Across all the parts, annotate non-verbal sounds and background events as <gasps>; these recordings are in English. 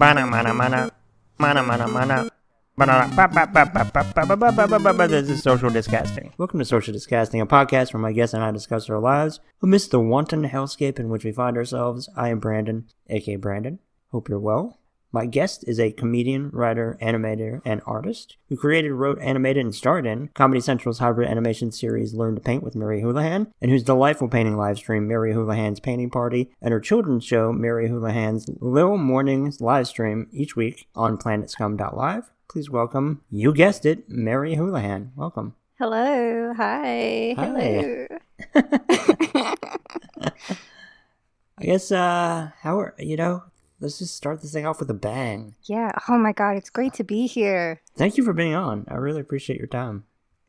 Mana mana mana. Mana mana mana. This is Social Disgusting. Welcome to Social Disgusting, a podcast where my guests and I discuss our lives amidst the wanton hellscape in which we find ourselves. I am Brandon, aka Brandon. Hope you're well. My guest is a comedian, writer, animator, and artist who created, wrote, animated, and starred in Comedy Central's hybrid animation series Learn to Paint with Mary Houlihan, and whose delightful painting live stream Mary Houlihan's Painting Party, and her children's show Mary Houlihan's Little Mornings live stream each week on planetscum.live. Please welcome, you guessed it, Mary Houlihan. Welcome. Hello. Hi. Hi. Hello. <laughs> <laughs> I guess, uh, how are, you know, let's just start this thing off with a bang. yeah. Oh my God. It's great to be here. Thank you for being on. I really appreciate your time.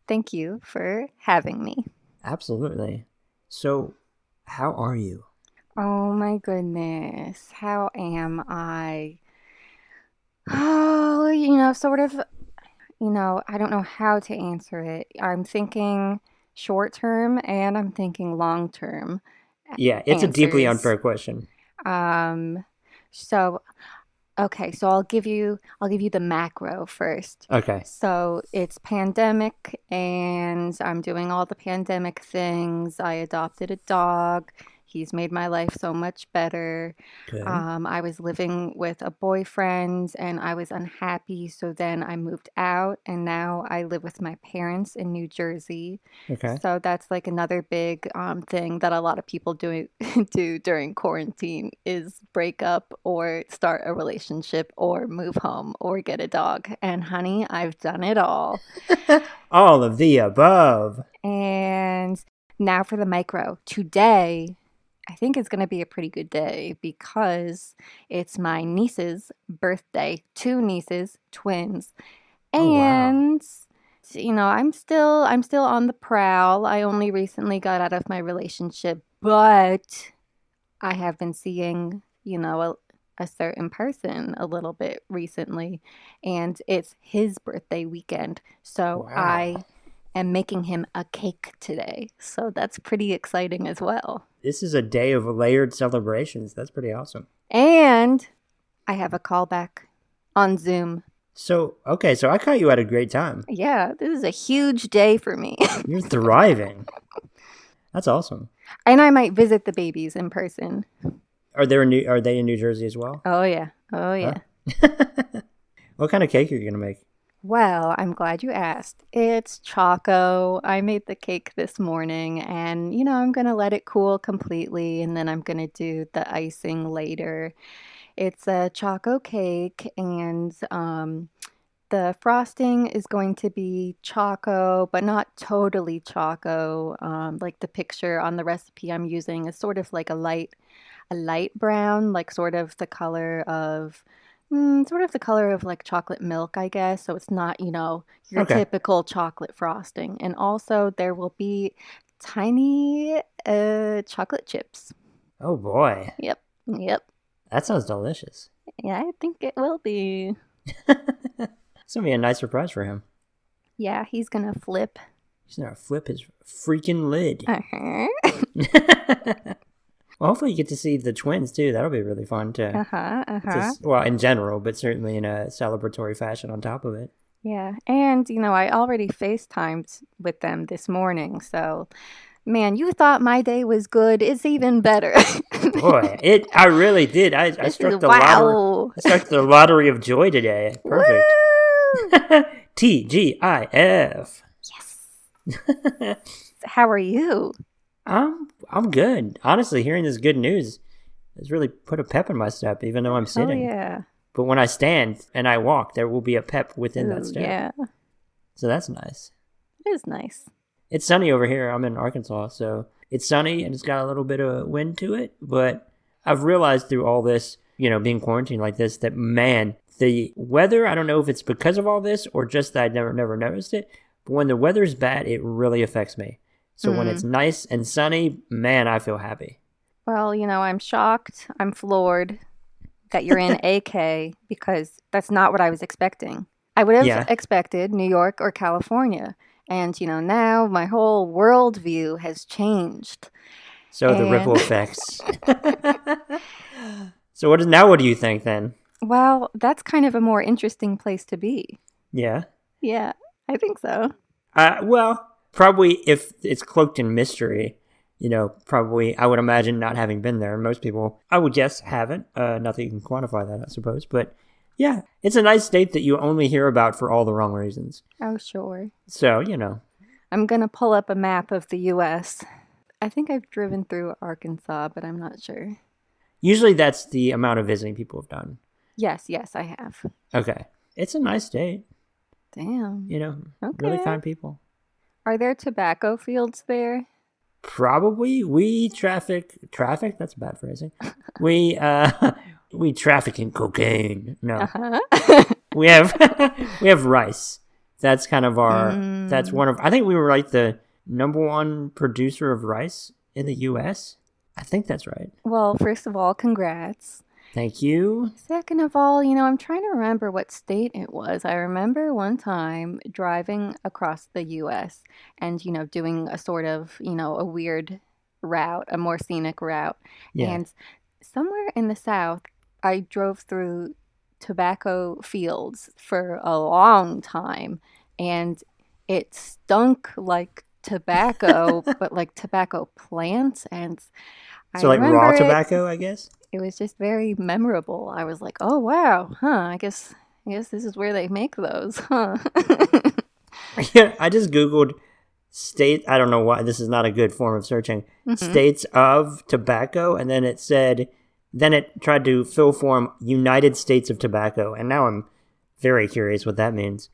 Thank you for having me. Absolutely. So, how are you? Oh my goodness. How am I? Oh, you know, sort of, you know, I don't know how to answer it. I'm thinking short term and I'm thinking long term. Yeah, it's a deeply unfair question. Um, so, okay, so I'll give you I'll give you the macro first. Okay. So it's pandemic, and I'm doing all the pandemic things. I adopted a dog. He's made my life so much better. Good. Um, I was living with a boyfriend and I was unhappy. So then I moved out, and now I live with my parents in New Jersey. okay. So that's like another big um, thing that a lot of people do <laughs> do during quarantine is break up or start a relationship or move home or get a dog. And honey, I've done it all. <laughs> All of the above. And now for the micro. Today, I think it's going to be a pretty good day because it's my niece's birthday. Two nieces, twins. Oh, wow. And you know, I'm still I'm still on the prowl. I only recently got out of my relationship, but I have been seeing, you know, a, a certain person a little bit recently, and it's his birthday weekend. So Wow. I am making him a cake today. So that's pretty exciting as well. This is a day of layered celebrations. That's pretty awesome. And I have a callback on Zoom. So, okay, so I caught you at a great time. Yeah, this is a huge day for me. <laughs> You're thriving. That's awesome. and I might visit the babies in person. Are there in New, are they in New Jersey as well? Oh, yeah. Oh, yeah. <laughs> what kind of cake are you gonna make? Well, I'm glad you asked. It's Choco. I made the cake this morning and, you know, I'm going to let it cool completely and then I'm going to do the icing later. It's a Choco cake and um, the frosting is going to be Choco, but not totally Choco. Um, like the picture on the recipe I'm using is sort of like a light, a light brown, like sort of the color of Mm, sort of the color of like chocolate milk, I guess. So it's not, you know, your Okay. typical chocolate frosting. And also there will be tiny uh chocolate chips. Oh boy, Yep. Yep. that sounds delicious. Yeah, I think it will be. <laughs> It's gonna be a nice surprise for him. Yeah, he's gonna flip. He's gonna flip his freaking lid. Uh-huh. <laughs> <laughs> well, hopefully you get to see the twins too. That'll be really fun to, Uh-huh. Uh-huh. well, in general, but certainly in a celebratory fashion on top of it. Yeah. And you know, I already FaceTimed with them this morning, so man, you thought my day was good. It's even better. <laughs> Boy, it I really did. I, I struck the lottery. I struck the lottery of joy today. Perfect. <laughs> T G I F. Yes. <laughs> How are you? I'm I'm good. Honestly, hearing this good news has really put a pep in my step, even though I'm Oh sitting. yeah. But when I stand and I walk, there will be a pep within that step. yeah. So that's nice. It is nice. It's sunny over here. I'm in Arkansas, so it's sunny and it's got a little bit of wind to it. But I've realized through all this, you know, being quarantined like this, that man, the weather. I don't know if it's because of all this or just that I never never noticed it. But when the weather's bad, it really affects me. So when Mm. it's nice and sunny, man, I feel happy. Well, you know, I'm shocked. I'm floored that you're in <laughs> AK because that's not what I was expecting. I would have Yeah. expected New York or California. And, you know, now my whole worldview has changed. So the ripple effects. <laughs> so what is now? What do you think then? Well, that's kind of a more interesting place to be. Yeah. Yeah, I think so. Uh, well, probably if it's cloaked in mystery, you know, probably I would imagine not having been there. Most people, I would guess, haven't. Uh, not that you can quantify that, I suppose, but yeah, it's a nice state that you only hear about for all the wrong reasons. Oh, sure. So you know, I'm gonna pull up a map of the U.S. I think I've driven through Arkansas, but I'm not sure. usually that's the amount of visiting people have done. Yes, yes, I have. Okay, it's a nice state. Damn. You know, Okay. really kind people. Are there tobacco fields there? Probably we traffic traffic. That's bad phrasing. We uh <laughs> we traffic in cocaine. No, Uh-huh. <laughs> we have <laughs> we have rice. That's kind of our. That's Mm. one of. I think we were like the number one producer of rice in the U.S. I think that's right. well, first of all, congrats. Thank you. Second of all, you know, I'm trying to remember what state it was. I remember one time driving across the US and, you know, doing a sort of, you know, a weird route, a more scenic route. Yeah. And somewhere in the South, I drove through tobacco fields for a long time and it stunk like tobacco, <laughs> but like tobacco plants. And I so like raw tobacco, I guess. It was just very memorable. I was like, "Oh wow, huh? I guess I guess this is where they make those, huh?" Yeah, <laughs> <laughs> I just googled state. I don't know why this is not a good form of searching. Mhm. States of tobacco, and then it said, then it tried to fill form United States of tobacco, and now I'm very curious what that means.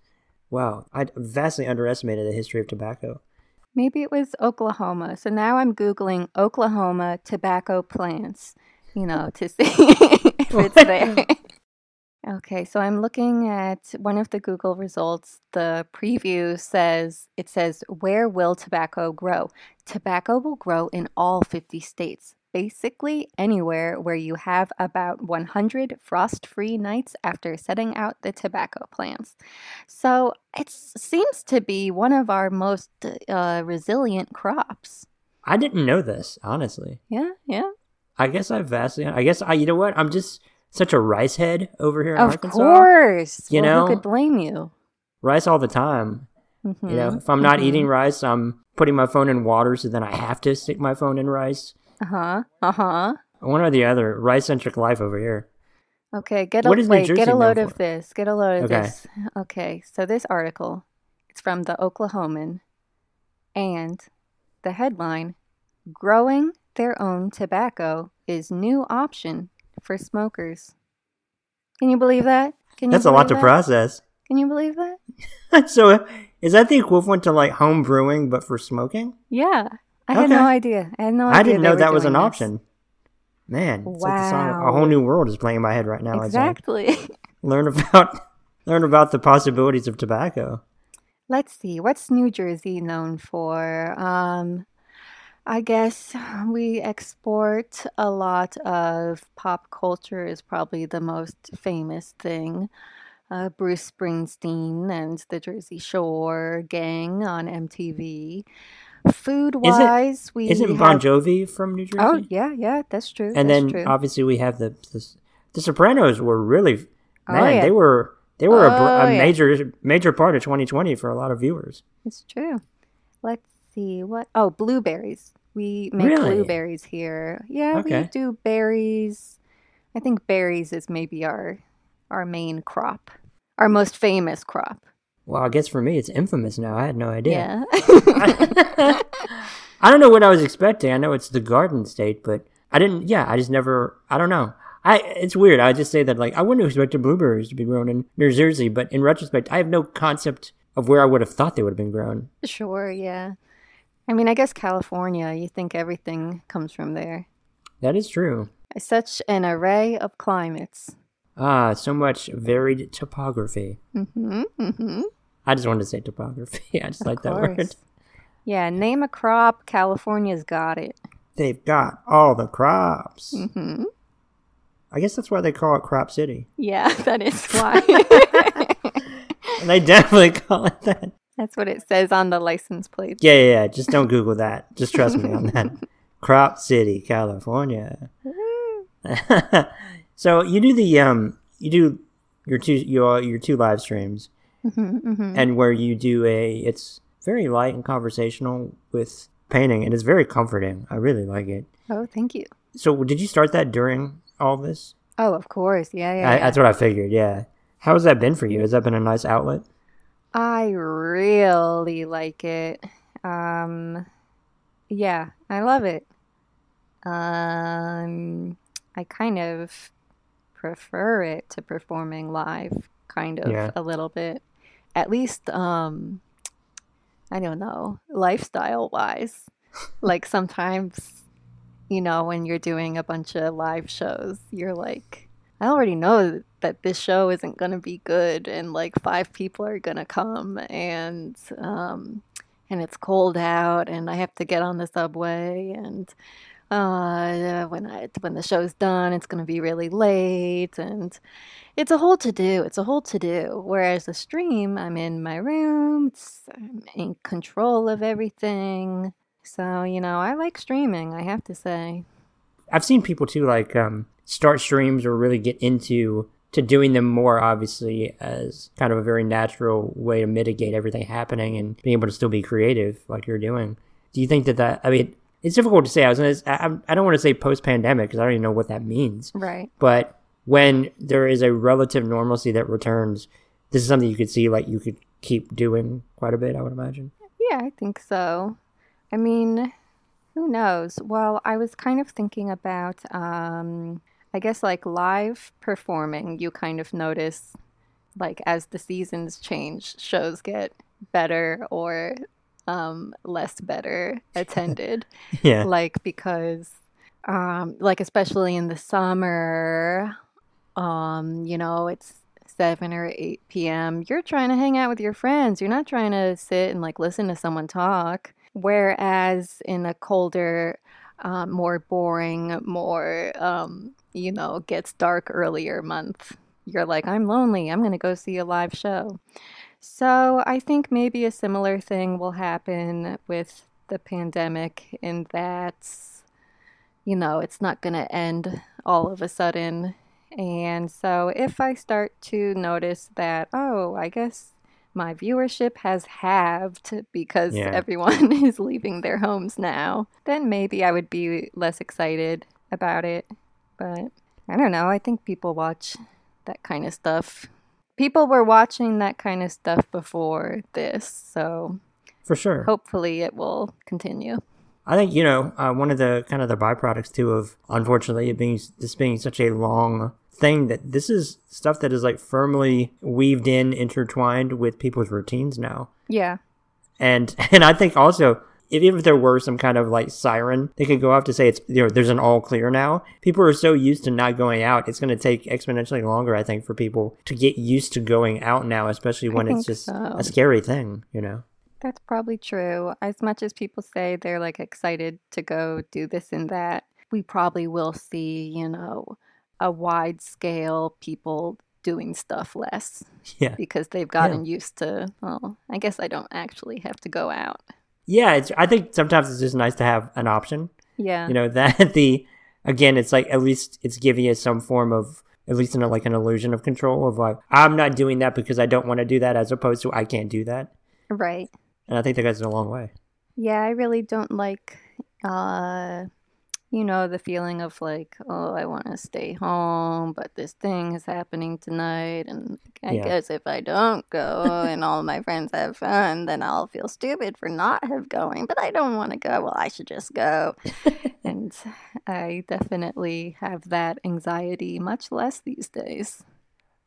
Wow, I vastly underestimated the history of tobacco. Maybe it was Oklahoma. So now I'm googling Oklahoma tobacco plants, you know, to see <laughs> if it's there. Okay, so I'm looking at one of the Google results. The preview says it says where will tobacco grow? Tobacco will grow in all 50 states. Basically, anywhere where you have about 100 frost free nights after setting out the tobacco plants. So it seems to be one of our most uh, resilient crops. I didn't know this, honestly. Yeah, yeah. I guess I vastly. I guess I. You know what? I'm just such a rice head over here in Of Arkansas. course. You Well, know? who could blame you? Rice all the time. Mhm, You know, if I'm not mhm. eating rice, I'm putting my phone in water, so then I have to stick my phone in rice. Uh huh. Uh huh. One or the other. Rice centric life over here. Okay, get a What is New wait, get a load of this. Get a load of Okay. this. Okay, so this article, it's from the Oklahoman, and the headline: "Growing their own tobacco is new option for smokers." Can you believe that? Can you That's a lot to that? process. Can you believe that? <laughs> so, is that the equivalent to like home brewing, but for smoking? Yeah, I had no idea. I had no idea. I didn't know that was an this. option. Man, it's like the song, a whole new world is playing in my head right now. Exactly. <laughs> learn about learn about the possibilities of tobacco. Let's see, what's New Jersey known for? Um, I guess <sighs> we export a lot of pop culture is probably the most famous thing. Uh, Bruce Springsteen and the Jersey Shore gang on MTV. Food wise, we Isn't have... Bon Jovi from New Jersey? Oh yeah, yeah, that's true. and that's then true. obviously we have the, the the Sopranos were really Oh, man yeah. they were they were a, br- Oh, a yeah. major major part of 2020 for a lot of viewers. It's true. Let's see what. Oh, blueberries. We make Really? blueberries here. Yeah, we do berries. I think berries is maybe our our main crop, our most famous crop. Well, I guess for me it's infamous now. I had no idea. Yeah. <laughs> I don't know what I was expecting. I know it's the Garden State, but I didn't. Yeah, I just never. I don't know. I it's weird. I just say that like I wouldn't have expected blueberries to be grown in New Jersey, but in retrospect, I have no concept of where I would have thought they would have been grown. sure. Yeah. I mean, I guess California. You think everything comes from there. That is true. Such an array of climates. Ah, so much varied topography. Mm-hmm. Mm-hmm. I just wanted to say topography. <laughs> I just like that word. Yeah. Name a crop. California's got it. They've got all the crops. Mm-hmm. I guess that's why they call it Crop City. Yeah, <laughs> that is why. And <laughs> they definitely call it that. That's what it says on the license plate. Yeah, yeah, yeah. Just don't Google that. Just trust me on that. <laughs> Crop City, California. <laughs> so you do the um you do your two your your two live streams, hmm hmm and where you do a it's very light and conversational with painting, and it's very comforting. I really like it. Oh, thank you. So, did you start that during all this? Oh, of course. Yeah, yeah. I, yeah. That's what I figured. Yeah. How has that been for you? Has that been a nice outlet? I really like it. Um, yeah, I love it. Um, I kind of prefer it to performing live, kind of Yeah. a little bit. At least, um, I don't know, lifestyle wise. Like sometimes, you know, when you're doing a bunch of live shows, you're like, I already know that this show isn't going to be good and like five people are going to come and um and it's cold out and I have to get on the subway and uh when I when the show's done it's going to be really late and it's a whole to do it's a whole to do. Whereas the stream I'm in my room I'm in control of everything. So you know I like streaming I have to say. I've seen people too, like um, start streams or really get into to doing them more, obviously, as kind of a very natural way to mitigate everything happening and being able to still be creative, like you're doing. Do you think that that? I mean, it's difficult to say. I was gonna, I, I don't want to say post pandemic because I don't even know what that means. right But when there is a relative normalcy that returns, this is something you could see, like you could keep doing quite a bit. I would imagine. Yeah, I think so. I mean, who knows? Well, I was kind of thinking about, um, I guess, like live performing, you kind of notice, like, as the seasons change, shows get better or um, less better <laughs> attended. Yeah. like, because, um, like, especially in the summer, um, you know, it's 7 or 8 p.m. You're trying to hang out with your friends. You're not trying to sit and like listen to someone talk. Whereas in a colder, um, more boring, more, um, you know, gets dark earlier month, you're like, I'm lonely. I'm going to go see a live show. So I think maybe a similar thing will happen with the pandemic in that, you know, it's not going to end all of a sudden. And so if I start to notice that, oh, I guess my viewership has halved because Yeah. everyone <laughs> is leaving their homes now, then maybe I would be less excited about it. But I don't know. I think people watch that kind of stuff. People were watching that kind of stuff before this, so For sure. hopefully it will continue. I think you know uh, one of the kind of the byproducts too of unfortunately it being this being such a long thing that this is stuff that is like firmly weaved in, intertwined with people's routines now, Yeah. and <laughs> and I think also. If, even if there were some kind of like siren, they could go off to say it's you know there's an all clear now. People are so used to not going out; it's going to take exponentially longer, I think, for people to get used to going out now, especially when it's just so. a scary thing, you know. That's probably true. As much as people say they're like excited to go do this and that, we probably will see, you know, a wide scale people doing stuff less Yeah, because they've gotten used to, well, I guess I don't actually have to go out. Yeah. It's I think sometimes it's just nice to have an option. Yeah. you know <laughs> that the again it's like at least it's giving you some form of at least in a, like an illusion of control of like i'm not doing that because i don't want to do that as opposed to i can't do that Right. and i think that goes a long way Yeah, I really don't like uh you know the feeling of like, oh, I want to stay home, but this thing is happening tonight and I Yeah. guess if I don't go and all my friends have fun, then I'll feel stupid for not have going, but I don't want to go. Well, I should just go. <laughs> and I definitely have that anxiety much less these days.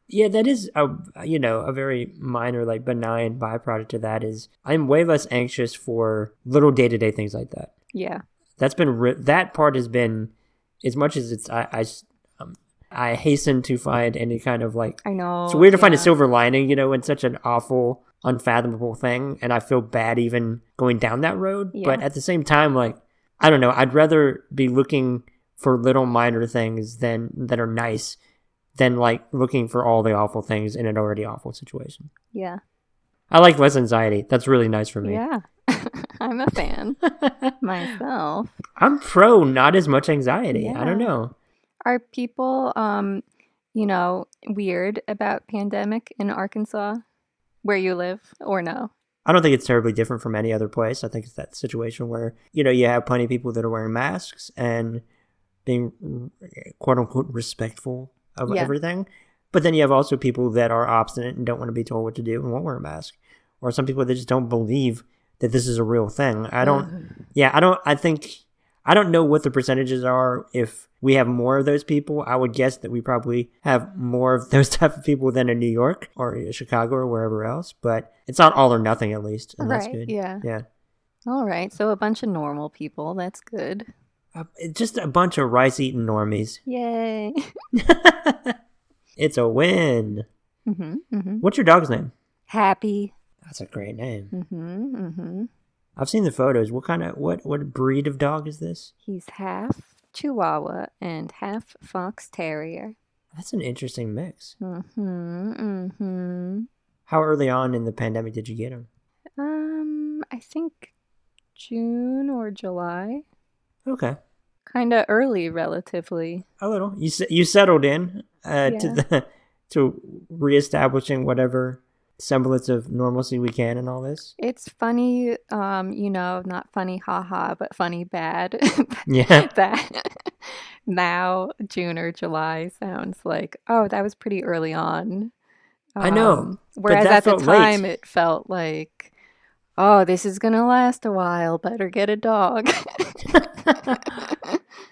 yeah that is a you know a very minor like benign byproduct to that is i'm way less anxious for little day-to-day things like that Yeah. That's been re- that part has been as much as it's I um, i hasten to find any kind of like I know. It's weird to find a silver lining, you know, in such an awful, unfathomable thing, and I feel bad even going down that road. But at the same time, like I don't know, I'd rather be looking for little minor things than that are nice than like looking for all the awful things in an already awful situation. Yeah. I like less anxiety. That's really nice for me. Yeah. <laughs> <laughs> I'm a fan <laughs> myself. I'm pro not as much anxiety. I don't know. Are people um you know, weird about pandemic in Arkansas, where you live, or no? I don't think it's terribly different from any other place. I think it's that situation where, you know, you have plenty of people that are wearing masks and being quote unquote respectful of Yeah. everything. But then you have also people that are obstinate and don't want to be told what to do and won't wear a mask. Or some people that just don't believe that this is a real thing. I don't, yeah, I don't, I think, I don't know what the percentages are. If we have more of those people, I would guess that we probably have more of <laughs> those type of people than in New York or Chicago or wherever else. But it's not all or nothing, at least. And that's good. yeah. Yeah. All right, so a bunch of normal people. That's good. Uh, just a bunch of rice eating normies. Yay. <laughs> it's a win. hmm hmm What's your dog's name? Happy. That's a great name. hmm hmm I've seen the photos. What kind of what what breed of dog is this? He's half Chihuahua and half Fox Terrier. That's an interesting mix. hmm hmm How early on in the pandemic did you get him? Um, I think June or July. Okay, Kind of early, relatively. a little. You you settled in uh, to the <laughs> to reestablishing whatever semblance of normalcy we can in all this. It's funny, um, you know, not funny, haha, but funny bad. <laughs> Yeah. <laughs> that now June or July sounds like, oh, that was pretty early on. I know, Um, whereas at the felt late. time, it felt like, oh, this is gonna last a while. Better get a dog. <laughs>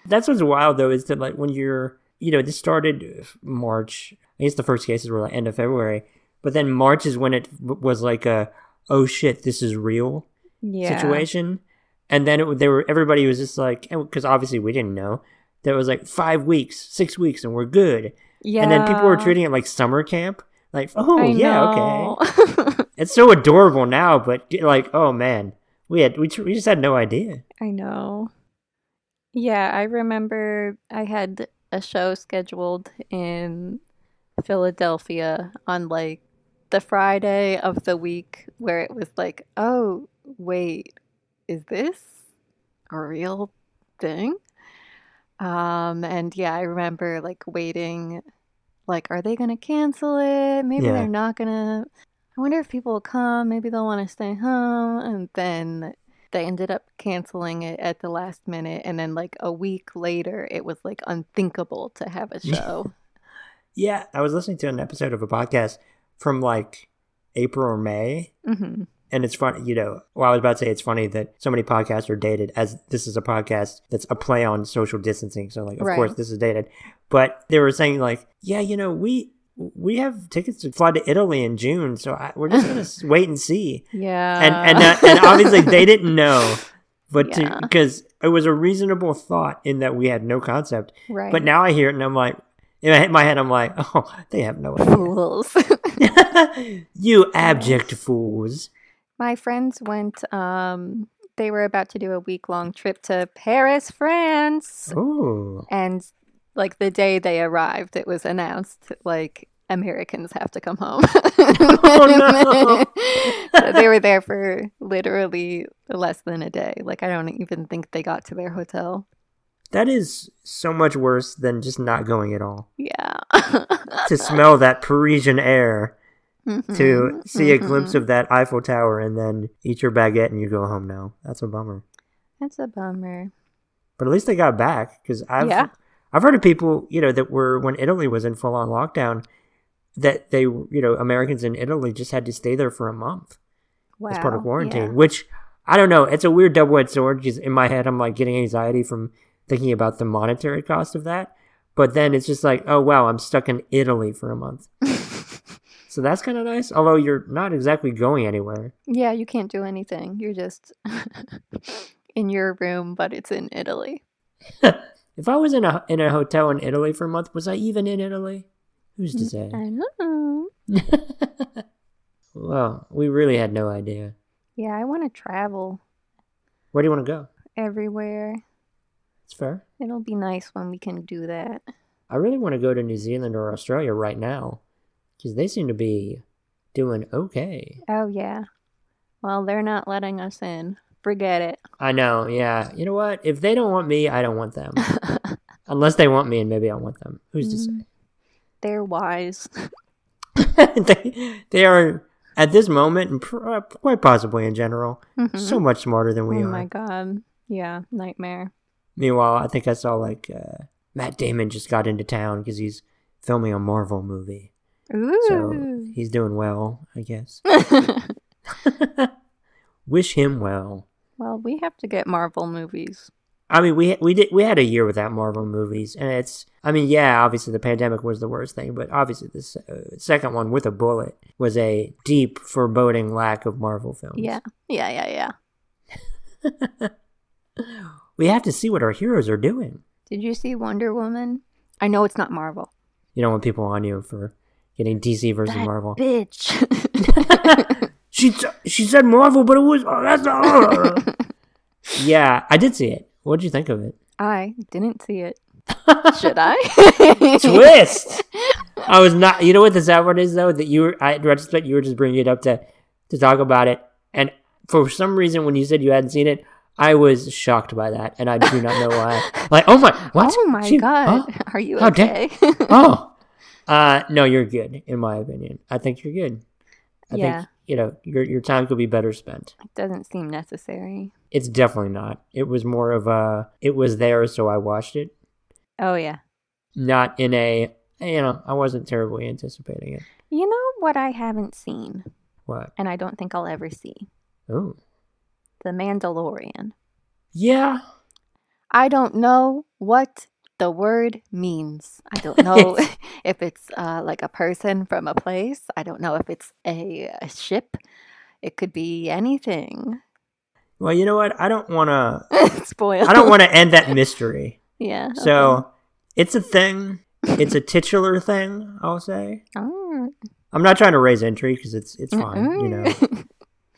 That's what's wild though is that like when you're you know this started March. I guess the first cases were like end of February, but then March is when it w- was like a oh shit this is real yeah. situation, and then it, they were everybody was just like because obviously we didn't know there was like five weeks, six weeks, and we're good, Yeah. and then people were treating it like summer camp. Like oh I yeah know. okay, <laughs> it's so adorable now, but like oh man, we had we, tr- we just had no idea. I know. Yeah, I remember I had a show scheduled in Philadelphia on like the Friday of the week where it was like, oh, wait, is this a real thing? Um, and yeah, I remember like waiting, like, are they gonna cancel it? Maybe Yeah. they're not gonna. I wonder if people will come. Maybe they'll want to stay home. And then they ended up canceling it at the last minute. And then, like, a week later, it was like unthinkable to have a <laughs> show. Yeah, I was listening to an episode of a podcast from like April or May, hmm and it's funny, you know. Well, I was about to say it's funny that so many podcasts are dated, as this is a podcast that's a play on social distancing. So, like, of Right. course, this is dated. But they were saying like, yeah, you know, we we have tickets to fly to Italy in June, so I, we're just gonna <laughs> wait and see. Yeah. And and uh, and obviously they <laughs> didn't know, but Yeah. because it was a reasonable thought in that we had no concept. right. But now I hear it and I'm like, in my- in my head, I'm like, <laughs> oh, they have no idea. fools. <laughs> you abject fools. My friends went, um, they were about to do a week long trip to Paris, France. Oh, And like the day they arrived, it was announced like Americans have to come home. Oh, so <laughs> they were there for literally less than a day. Like I don't even think they got to their hotel. That is so much worse than just not going at all. Yeah. To smell that Parisian air, Mm-hmm. to see a glimpse of that Eiffel Tower, and then eat your baguette and you go home now. That's a bummer. That's a bummer. But at least they got back because I've Yeah. I've heard of people you know that were when Italy was in full on lockdown that they you know Americans in Italy just had to stay there for a month. Wow. as part of quarantine, Yeah. which I don't know. It's a weird double edged sword because in my head, I'm like getting anxiety from thinking about the monetary cost of that. But then it's just like, oh, wow, I'm stuck in Italy for a month. <laughs> so that's kind of nice. Although you're not exactly going anywhere. Yeah, you can't do anything. You're just <laughs> in your room, but it's in Italy. <laughs> if I was in a, in a hotel in Italy for a month, was I even in Italy? Who's to mm, say? I don't know. well, we really had no idea. Yeah, I want to travel Where do you want to go? everywhere. It's fair. It'll be nice when we can do that. I really want to go to New Zealand or Australia right now because they seem to be doing okay. Oh, yeah. Well, they're not letting us in. Forget it. I know, yeah. You know what? If they don't want me, I don't want them. <laughs> Unless they want me and maybe I want them. Who's to say? They're wise. <laughs> <laughs> they, they are at this moment, and pr- quite possibly in general, Mhm. so much smarter than we oh are. Oh my god. Yeah, nightmare. Meanwhile, I think I saw like uh, Matt Damon just got into town because he's filming a Marvel movie, so he's doing well, I guess. <laughs> <laughs> Wish him well. well, we have to get Marvel movies. I mean, we we did we had a year without Marvel movies, and it's. I mean, yeah, obviously the pandemic was the worst thing, but obviously this uh, second one with a bullet was a deep, foreboding lack of Marvel films. Yeah. Yeah, yeah, yeah. <laughs> we have to see what our heroes are doing. Did you see Wonder Woman? I know it's not Marvel. You don't want people on you for getting DC versus That Marvel. Bitch. <laughs> she t- she said Marvel, but it was oh, that's not. <laughs> yeah, I did see it. What did you think of it? I didn't see it. <laughs> Should I? Twist. I was not. You know what the sad part is though that you were. I in retrospect you were just bringing it up to to talk about it, and for some reason when you said you hadn't seen it, I was shocked by that, and I do not know why. <laughs> Like, oh my, what? Oh my She- god. huh? <laughs> Are you okay? <laughs> oh, uh, no, you're good in my opinion. I think you're good. I Yeah. think you know your your time could be better spent. it doesn't seem necessary. It's definitely not. It was more of a. It was there, so I watched it. Oh yeah. Not in a. You know, I wasn't terribly anticipating it. You know what I haven't seen What? and I don't think I'll ever see? Oh, The Mandalorian. yeah. I don't know what the word means. I don't know <laughs> <laughs> if it's uh, like a person from a place. I don't know if it's a, a ship. It could be anything. Well, you know what? I don't want to. <laughs> Spoil. I don't want to end that mystery. Yeah. okay. So it's a thing. It's a titular thing. I'll say. Oh. I'm not trying to raise entry because it's it's fine. You know.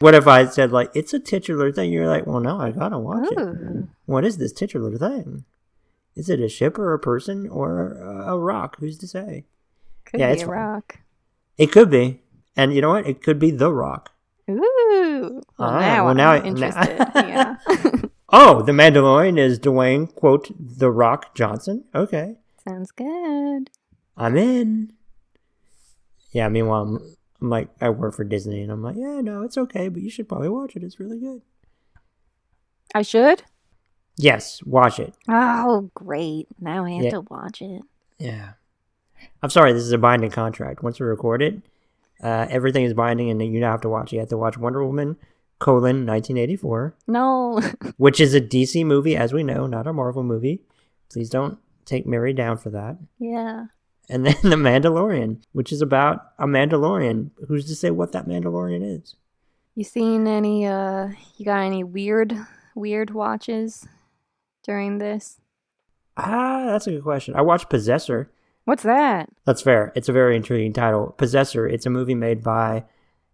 What if I said like it's a titular thing? You're like, well, no, I gotta watch it. What is this titular thing? Is it a ship or a person or a, rock? Who's to say? Could Yeah, be it's a fine. rock. It could be, and you know what? It could be the rock. Ooh. Well, Ah, now well, I'm now I- interested. now- <laughs> yeah. <laughs> Oh, the Mandalorian is Dwayne quote the Rock Johnson. Okay, Sounds good. I'm in. Yeah. Meanwhile, I'm, like I work for Disney, and I'm like, yeah, no, it's okay, but you should probably watch it. It's really good. I should? Yes, watch it. Oh, great. Now I have Yeah. to watch it. Yeah. I'm sorry, this is a binding contract. Once we record it, uh, everything is binding, and you now have to watch. it. You have to watch Wonder Woman: colon 1984, No. <laughs> which is a DC movie, as we know, not a Marvel movie. Please don't take Mary down for that. yeah. And then <laughs> The Mandalorian, which is about a Mandalorian. Who's to say what that Mandalorian is? You seen any uh you got any weird weird watches during this? Ah, that's a good question. I watched Possessor. What's that? That's fair. It's a very intriguing title. Possessor. It's a movie made by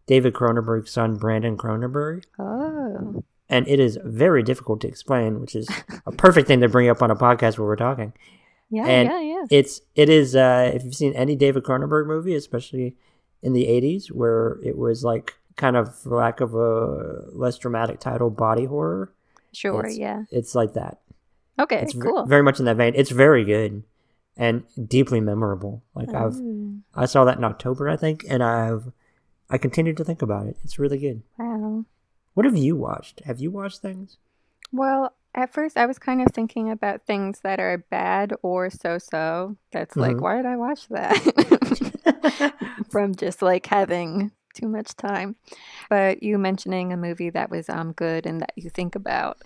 David Cronenberg's son, Brandon Cronenberg. Oh. and it is very difficult to explain, which is a perfect thing to bring up on a podcast where we're talking. Yeah, And yeah, yeah. It's it is uh, if you've seen any David Cronenberg movie, especially in the '80s, where it was like kind of, for lack of a less dramatic title, body horror. Sure, it's- yeah. It's like that. Okay, It's cool. very much in that vein. It's very good and deeply memorable. Like I've Oh, I saw that in October, I think, and I've I continue to think about it. It's really good. wow. What have you watched? Have you watched things? Well, at first I was kind of thinking about things that are bad or so-so. That's like, Mhm. why did I watch that? <laughs> From just like having too much time. But you mentioning a movie that was um good and that you think about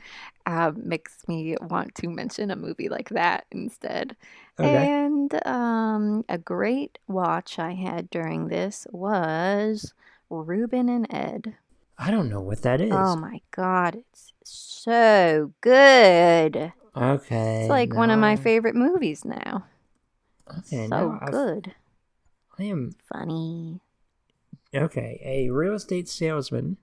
uh, makes me want to mention a movie like that instead. Okay. And um, a great watch I had during this was Rubin and Ed. I don't know what that is. Oh my god, it's so good. Okay. It's like one of my now- favorite movies now. Okay, so now I've- good. I am Funny. okay. A real estate salesman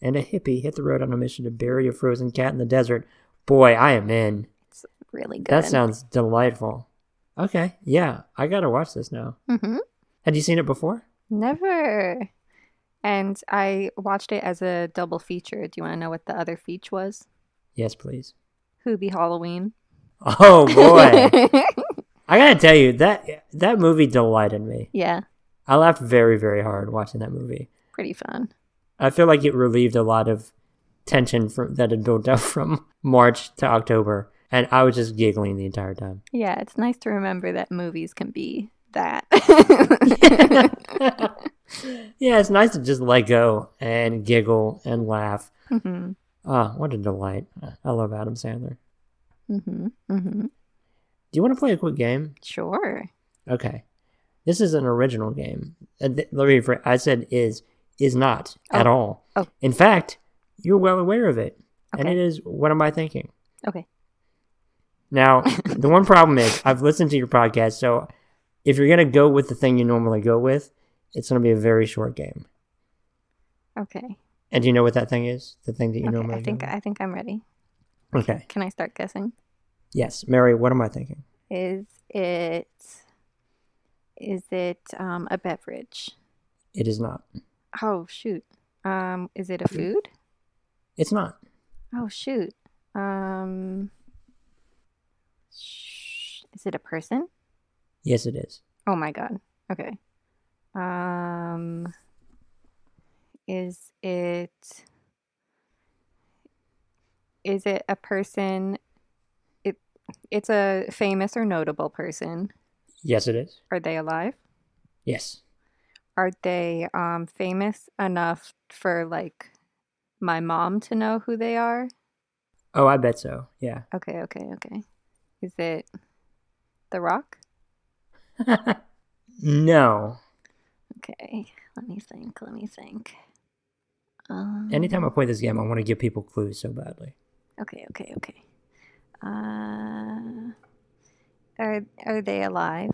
and a hippie hit the road on a mission to bury a frozen cat in the desert. Boy, I am in. It's really good. That sounds delightful. Okay, yeah, I gotta watch this now. hmm Had you seen it before? Never. And I watched it as a double feature. Do you want to know what the other feature was? Yes, please. Hubie Halloween. Oh boy, <laughs> I gotta tell you that that movie delighted me. Yeah, I laughed very, very hard watching that movie. pretty fun. I feel like it relieved a lot of tension from, that had built up from <laughs> March to October, and I was just giggling the entire time. Yeah, it's nice to remember that movies can be that. <laughs> yeah, it's nice to just let go and giggle and laugh. hmm Ah, what a delight! I love Adam Sandler. hmm hmm Do you want to play a quick game? Sure. Okay, this is an original game. Uh, Let me rephrase. I said is is not at Oh. all. Oh. In fact, you're well aware of it, and it is. What am I thinking? Okay. Now, <laughs> the one problem is I've listened to your podcast, so if you're gonna go with the thing you normally go with, it's gonna be a very short game. Okay. And do you know what that thing is? The thing that you Okay. normally I think I think I'm ready. Okay. Can I start guessing? Yes, Mary. What am I thinking? Is it is it um, a beverage? It is not. Oh shoot. Um, is it a food? It's not. Oh shoot. Um, sh- is it a person? Yes, it is. Oh my god. Okay. Um, is it is it a person? It it's a famous or notable person. Yes, it is. Are they alive? Yes. Are they um famous enough for like my mom to know who they are? Oh, I bet so. Yeah. Okay, okay, okay. Is it The Rock? <laughs> no. Okay, let me think. Let me think. Um, Anytime I play this game, I want to give people clues so badly. Okay, okay, okay. Uh, are are they alive?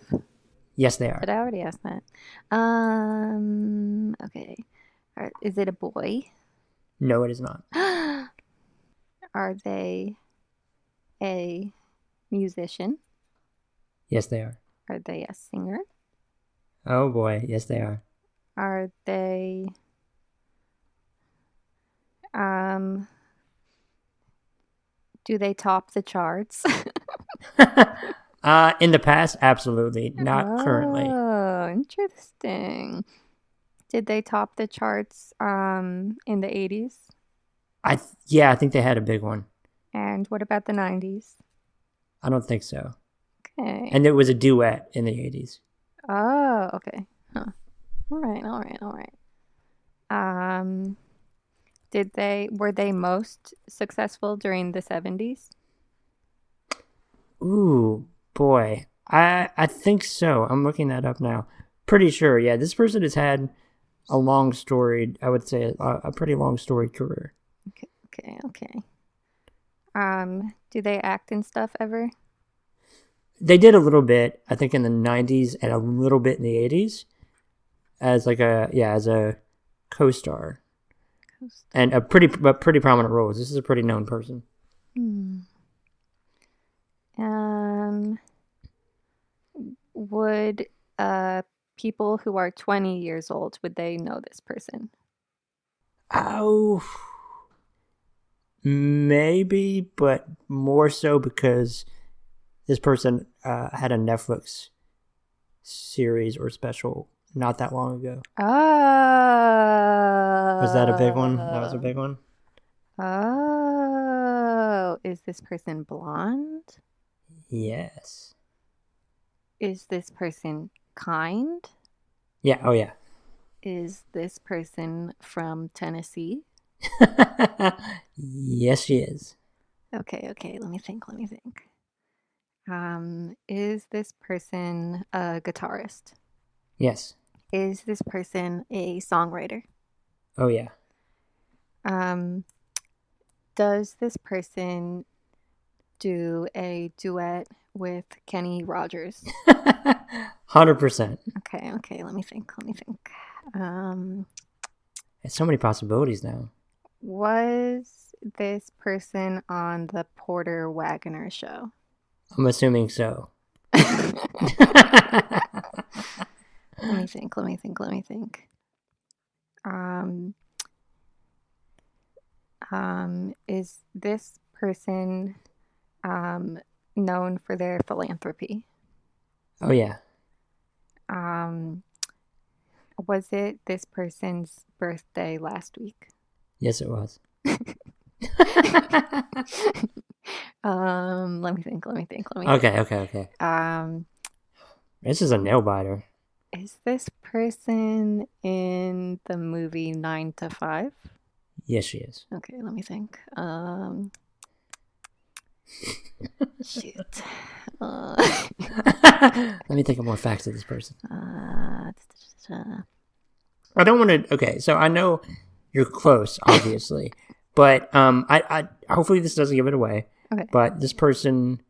Yes, they are. Did I already ask that? Um. Okay. Are, is it a boy? No, it is not. <gasps> are they a musician? Yes, they are. Are they a singer? Oh boy, yes, they are. Are they um do they top the charts? <laughs> uh, in the past, absolutely. Not currently. Oh, interesting. Did they top the charts um in the 80s? I th- yeah, I think they had a big one. And what about the 90s? I don't think so. Okay. And it was a duet in the 80s. Oh, okay. Huh. All right, all right, all right. Um did they were they most successful during the 70s? Ooh, boy. I I think so. I'm looking that up now. Pretty sure. Yeah, this person has had a long storied, I would say, a, a pretty long storied career. Okay, okay. Okay. Um, do they act in stuff ever? They did a little bit, I think, in the 90s and a little bit in the 80s, as like a yeah, as a co-star, and a pretty but pretty prominent roles. This is a pretty known person. Hmm. Um, would uh people who are 20 years old would they know this person? Oh, maybe, but more so because this person uh, had a Netflix series or special not that long ago. Oh. Was that a big one? That was a big one. Oh, is this person blonde? Yes. Is this person kind? Yeah. Oh, yeah. Is this person from Tennessee? <laughs> yes, she is. Okay, okay, let me think, let me think. Um, is this person a guitarist? Yes. Is this person a songwriter? Oh, yeah. Um, does this person do a duet with Kenny Rogers? <laughs> Hundred percent. Okay, okay, let me think, let me think. Um, There's so many possibilities now. was this person on the Porter Wagoner show? I'm assuming so. Let me think, let me think, let me think. Um, um, is this person um, known for their philanthropy? Oh yeah. Um, was it this person's birthday last week? Yes, it was. <laughs> um, let me think. Let me think. Let me. Okay, okay, okay. Um, This is a nail biter. is this person in the movie Nine to Five? Yes, she is. Okay, let me think. Um, shoot. Uh, <laughs> Let me think of more facts of this person. <laughs> uh, I don't want to. Okay, so I know you're close, obviously, but um, I, I hopefully this doesn't give it away. Okay. But this person,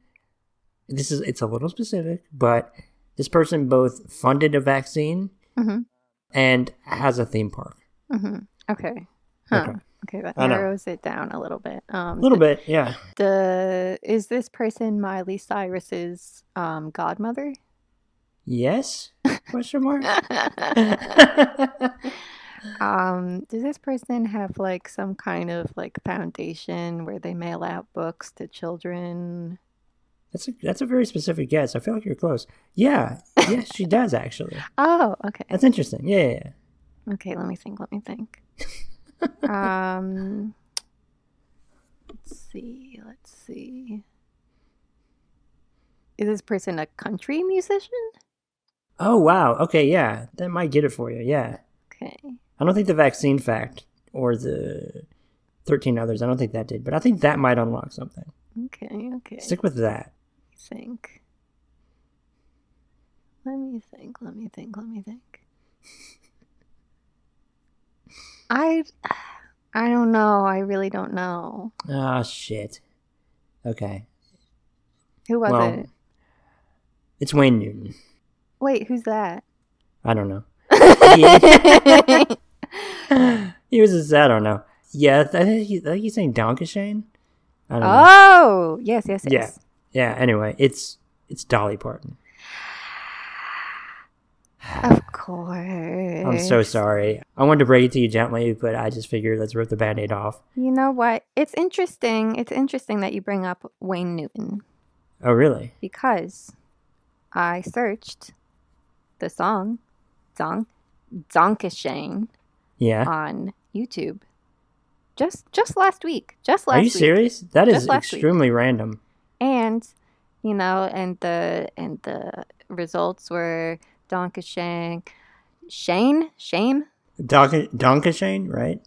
this is it's a little specific, but this person both funded a vaccine Mhm. and has a theme park. hmm Okay. Huh. Okay. Okay. that narrows it down a little bit. Um, A little bit, yeah. The is this person Miley Cyrus's um, godmother? Yes? <laughs> Question mark. <laughs> um, does this person have like some kind of like foundation where they mail out books to children? That's a that's a very specific guess. I feel like you're close. Yeah, yes, she does actually. <laughs> Oh, okay. That's interesting. Yeah, yeah, yeah. Okay, let me think. Let me think. <laughs> um, let's see. Let's see. Is this person a country musician? Oh wow. Okay, yeah, that might get it for you. Yeah, Okay. I don't think the vaccine fact or the thirteen others. I don't think that did, but I think that might unlock something. Okay. Okay. Stick with that. think. Let me think. Let me think. Let me think. <laughs> I I don't know. I really don't know. Ah, shit. Okay. Who was Well- it? It's Wayne Newton. Wait, who's that? I don't know. <laughs> <laughs> <laughs> he was. I don't know. Yeah, I think, he, I think he's saying Danke Schoen. I don't know. oh, yes, yes, Yeah. yes. Yeah. Anyway, it's it's Dolly Parton. Of course. I'm so sorry. I wanted to break it to you gently, but I just figured let's rip the band-aid off. You know what? It's interesting. It's interesting that you bring up Wayne Newton Oh, really? because I searched the song Zonk Zonkashane Yeah. on YouTube just just last week. Just last Are you week. serious? That is Just week. extremely random. And you know, and the and the results were Donkashane Shane Shane Donk- Donkashane, right?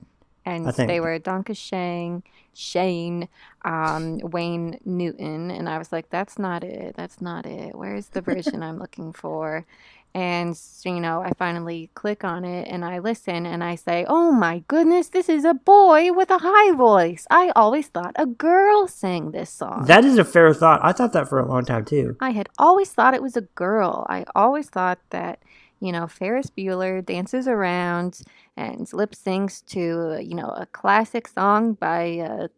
and they were Donkashane, Shane, um, Wayne Newton, and I was like, "That's not it. That's not it. Where's the version I'm looking for?" And you know, I finally click on it and I listen and I say, "Oh my goodness, this is a boy with a high voice. I always thought a girl sang this song." That is a fair thought. I thought that for a long time too. I had always thought it was a girl. I always thought that, you know, Ferris Bueller dances around and lip syncs to, you know, a classic song by a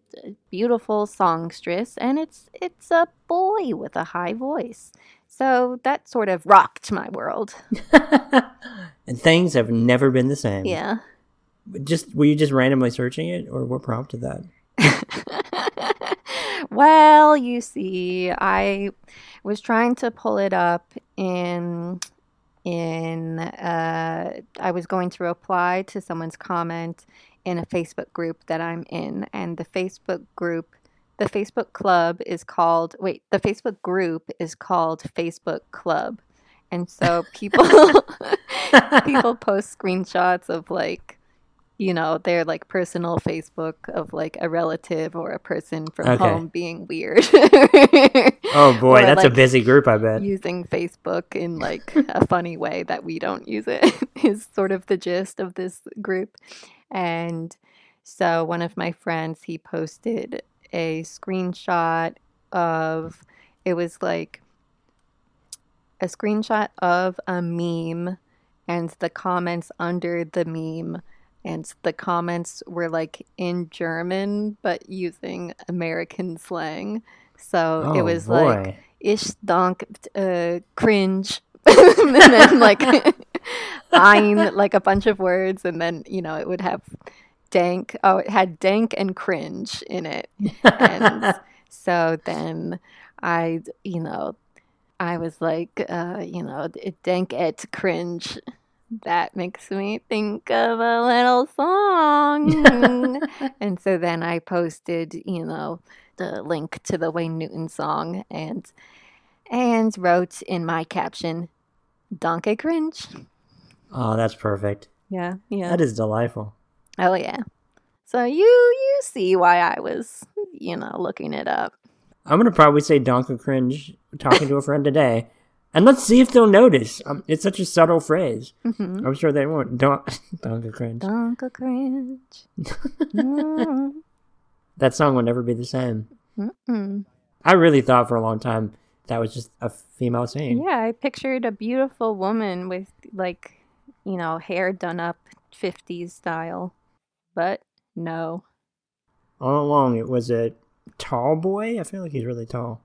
beautiful songstress, and it's it's a boy with a high voice. So that sort of rocked my world. <laughs> and things have never been the same. Yeah. Just were you just randomly searching it, or what prompted that? <laughs> well, you see, I was trying to pull it up in in uh, I was going to reply to someone's comment in a Facebook group that I'm in, and the Facebook group, the Facebook club is called. Wait, the Facebook group is called Facebook Club, and so people <laughs> people post screenshots of like you know their like personal facebook of like a relative or a person from Okay. home being weird <laughs> Oh boy, Or, that's a busy group. I bet. using facebook in like a funny way that we don't use it <laughs> is sort of the gist of this group and so one of my friends he posted a screenshot of it was like a screenshot of a meme and the comments under the meme and the comments were like in German but using American slang. So oh it was boy. like ish donk uh, cringe <laughs> and then like <laughs> ein like a bunch of words and then you know it would have dank oh it had dank and cringe in it and <laughs> so then I, you know, I was like, uh, you know, dank et cringe. That makes me think of a little song. <laughs> and so then I posted, you know, the link to the Wayne Newton song and and wrote in my caption, Donkey cringe. Oh, that's perfect. Yeah, yeah. That is delightful. Oh yeah. So you you see why I was, you know, looking it up. I'm gonna probably say Donka cringe talking to a friend today, and let's see if they'll notice. Um, it's such a subtle phrase. Mm-hmm. I'm sure they won't. Don- <laughs> Donka cringe. Donka cringe. mm. <laughs> That song will never be the same. Mm-mm. I really thought for a long time that was just a female singing. Yeah, I pictured a beautiful woman with like, you know, hair done up 50s style, but no. All along, it was a tall boy. I feel like he's really tall.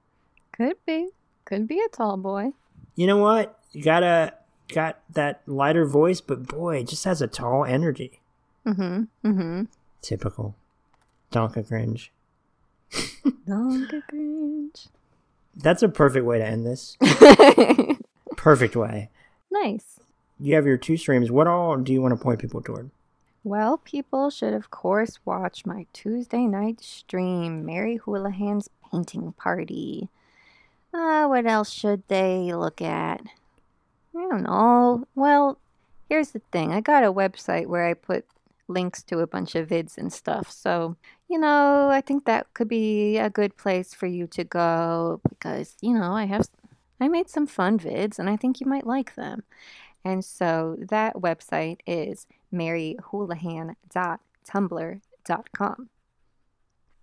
Could be. Could be a tall boy. You know what? You gotta got that lighter voice, but boy, it just has a tall energy. Mm-hmm. Mm-hmm. Typical. Donka cringe. <laughs> Donka cringe. That's a perfect way to end this. <laughs> perfect way. Nice. You have your two streams. What all do you want to point people toward? Well, people should, of course, watch my Tuesday night stream, Mary Houlihan's painting party. Uh, what else should they look at? I don't know. Well, here's the thing I got a website where I put links to a bunch of vids and stuff. So, you know, I think that could be a good place for you to go because, you know, I have I made some fun vids and I think you might like them. And so that website is maryhoulihan.tumblr.com.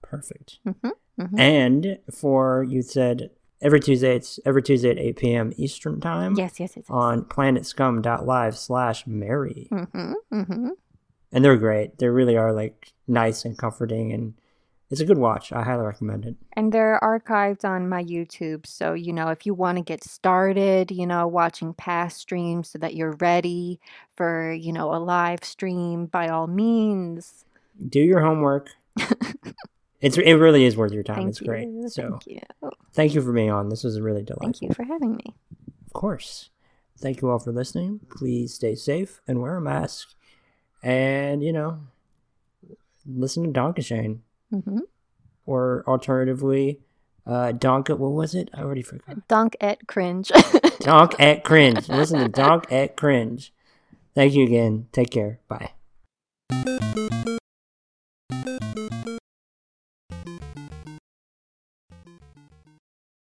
Perfect. Mm-hmm, mm-hmm. And for you said every Tuesday, it's every Tuesday at 8 p.m. Eastern time. Yes, yes, yes. yes. On planetscum.live slash Mary. Mm-hmm, mm-hmm. And they're great. They really are like nice and comforting and it's a good watch. I highly recommend it. And they're archived on my YouTube. So, you know, if you want to get started, you know, watching past streams so that you're ready for, you know, a live stream, by all means. Do your homework. <laughs> it's it really is worth your time. Thank it's you. great. So Thank you. thank you for being on. This was really delightful. Thank you for having me. Of course. Thank you all for listening. Please stay safe and wear a mask. And, you know, listen to Donkey Shane. Mm-hmm. Or alternatively, uh, Donk, what was it? I already forgot. Donk at cringe. <laughs> Donk at cringe. Listen to Donk at cringe. Thank you again. Take care. Bye.